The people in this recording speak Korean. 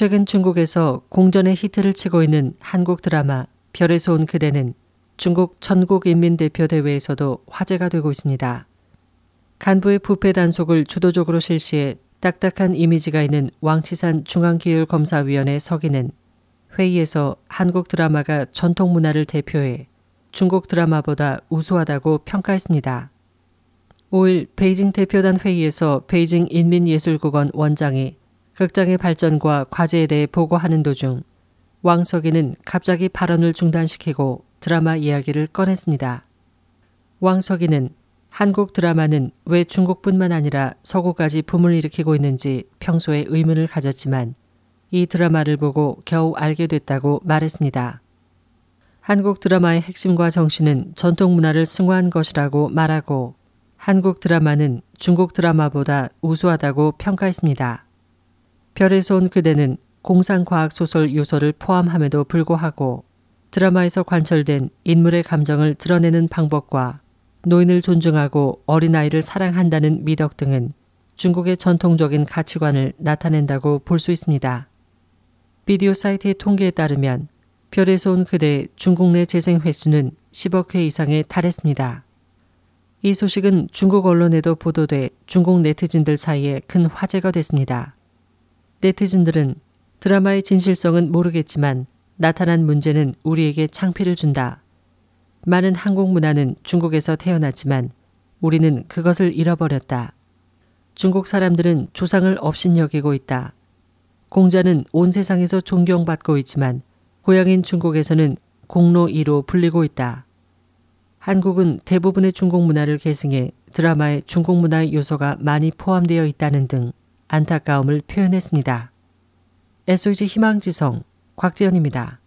최근 중국에서 공전의 히트를 치고 있는 한국 드라마 별에서 온 그대는 중국 전국인민대표대회에서도 화제가 되고 있습니다. 간부의 부패 단속을 주도적으로 실시해 딱딱한 이미지가 있는 왕치산 중앙기율검사위원회 서기는 회의에서 한국 드라마가 전통 문화를 대표해 중국 드라마보다 우수하다고 평가했습니다. 5일 베이징 대표단 회의에서 베이징 인민예술국원 원장이 극장의 발전과 과제에 대해 보고하는 도중 왕석이는 갑자기 발언을 중단시키고 드라마 이야기를 꺼냈습니다. 왕석이는 한국 드라마는 왜 중국뿐만 아니라 서구까지 붐을 일으키고 있는지 평소에 의문을 가졌지만 이 드라마를 보고 겨우 알게 됐다고 말했습니다. 한국 드라마의 핵심과 정신은 전통 문화를 승화한 것이라고 말하고 한국 드라마는 중국 드라마보다 우수하다고 평가했습니다. 별에서 온 그대는 공상과학 소설 요소를 포함함에도 불구하고 드라마에서 관철된 인물의 감정을 드러내는 방법과 노인을 존중하고 어린아이를 사랑한다는 미덕 등은 중국의 전통적인 가치관을 나타낸다고 볼 수 있습니다. 비디오 사이트의 통계에 따르면 별에서 온 그대의 중국 내 재생 횟수는 10억 회 이상에 달했습니다. 이 소식은 중국 언론에도 보도돼 중국 네티즌들 사이에 큰 화제가 됐습니다. 네티즌들은 드라마의 진실성은 모르겠지만 나타난 문제는 우리에게 창피를 준다. 많은 한국 문화는 중국에서 태어났지만 우리는 그것을 잃어버렸다. 중국 사람들은 조상을 업신여기고 있다. 공자는 온 세상에서 존경받고 있지만 고향인 중국에서는 공로 2로 불리고 있다. 한국은 대부분의 중국 문화를 계승해 드라마에 중국 문화의 요소가 많이 포함되어 있다는 등 안타까움을 표현했습니다. SOG 희망지성 곽지연입니다.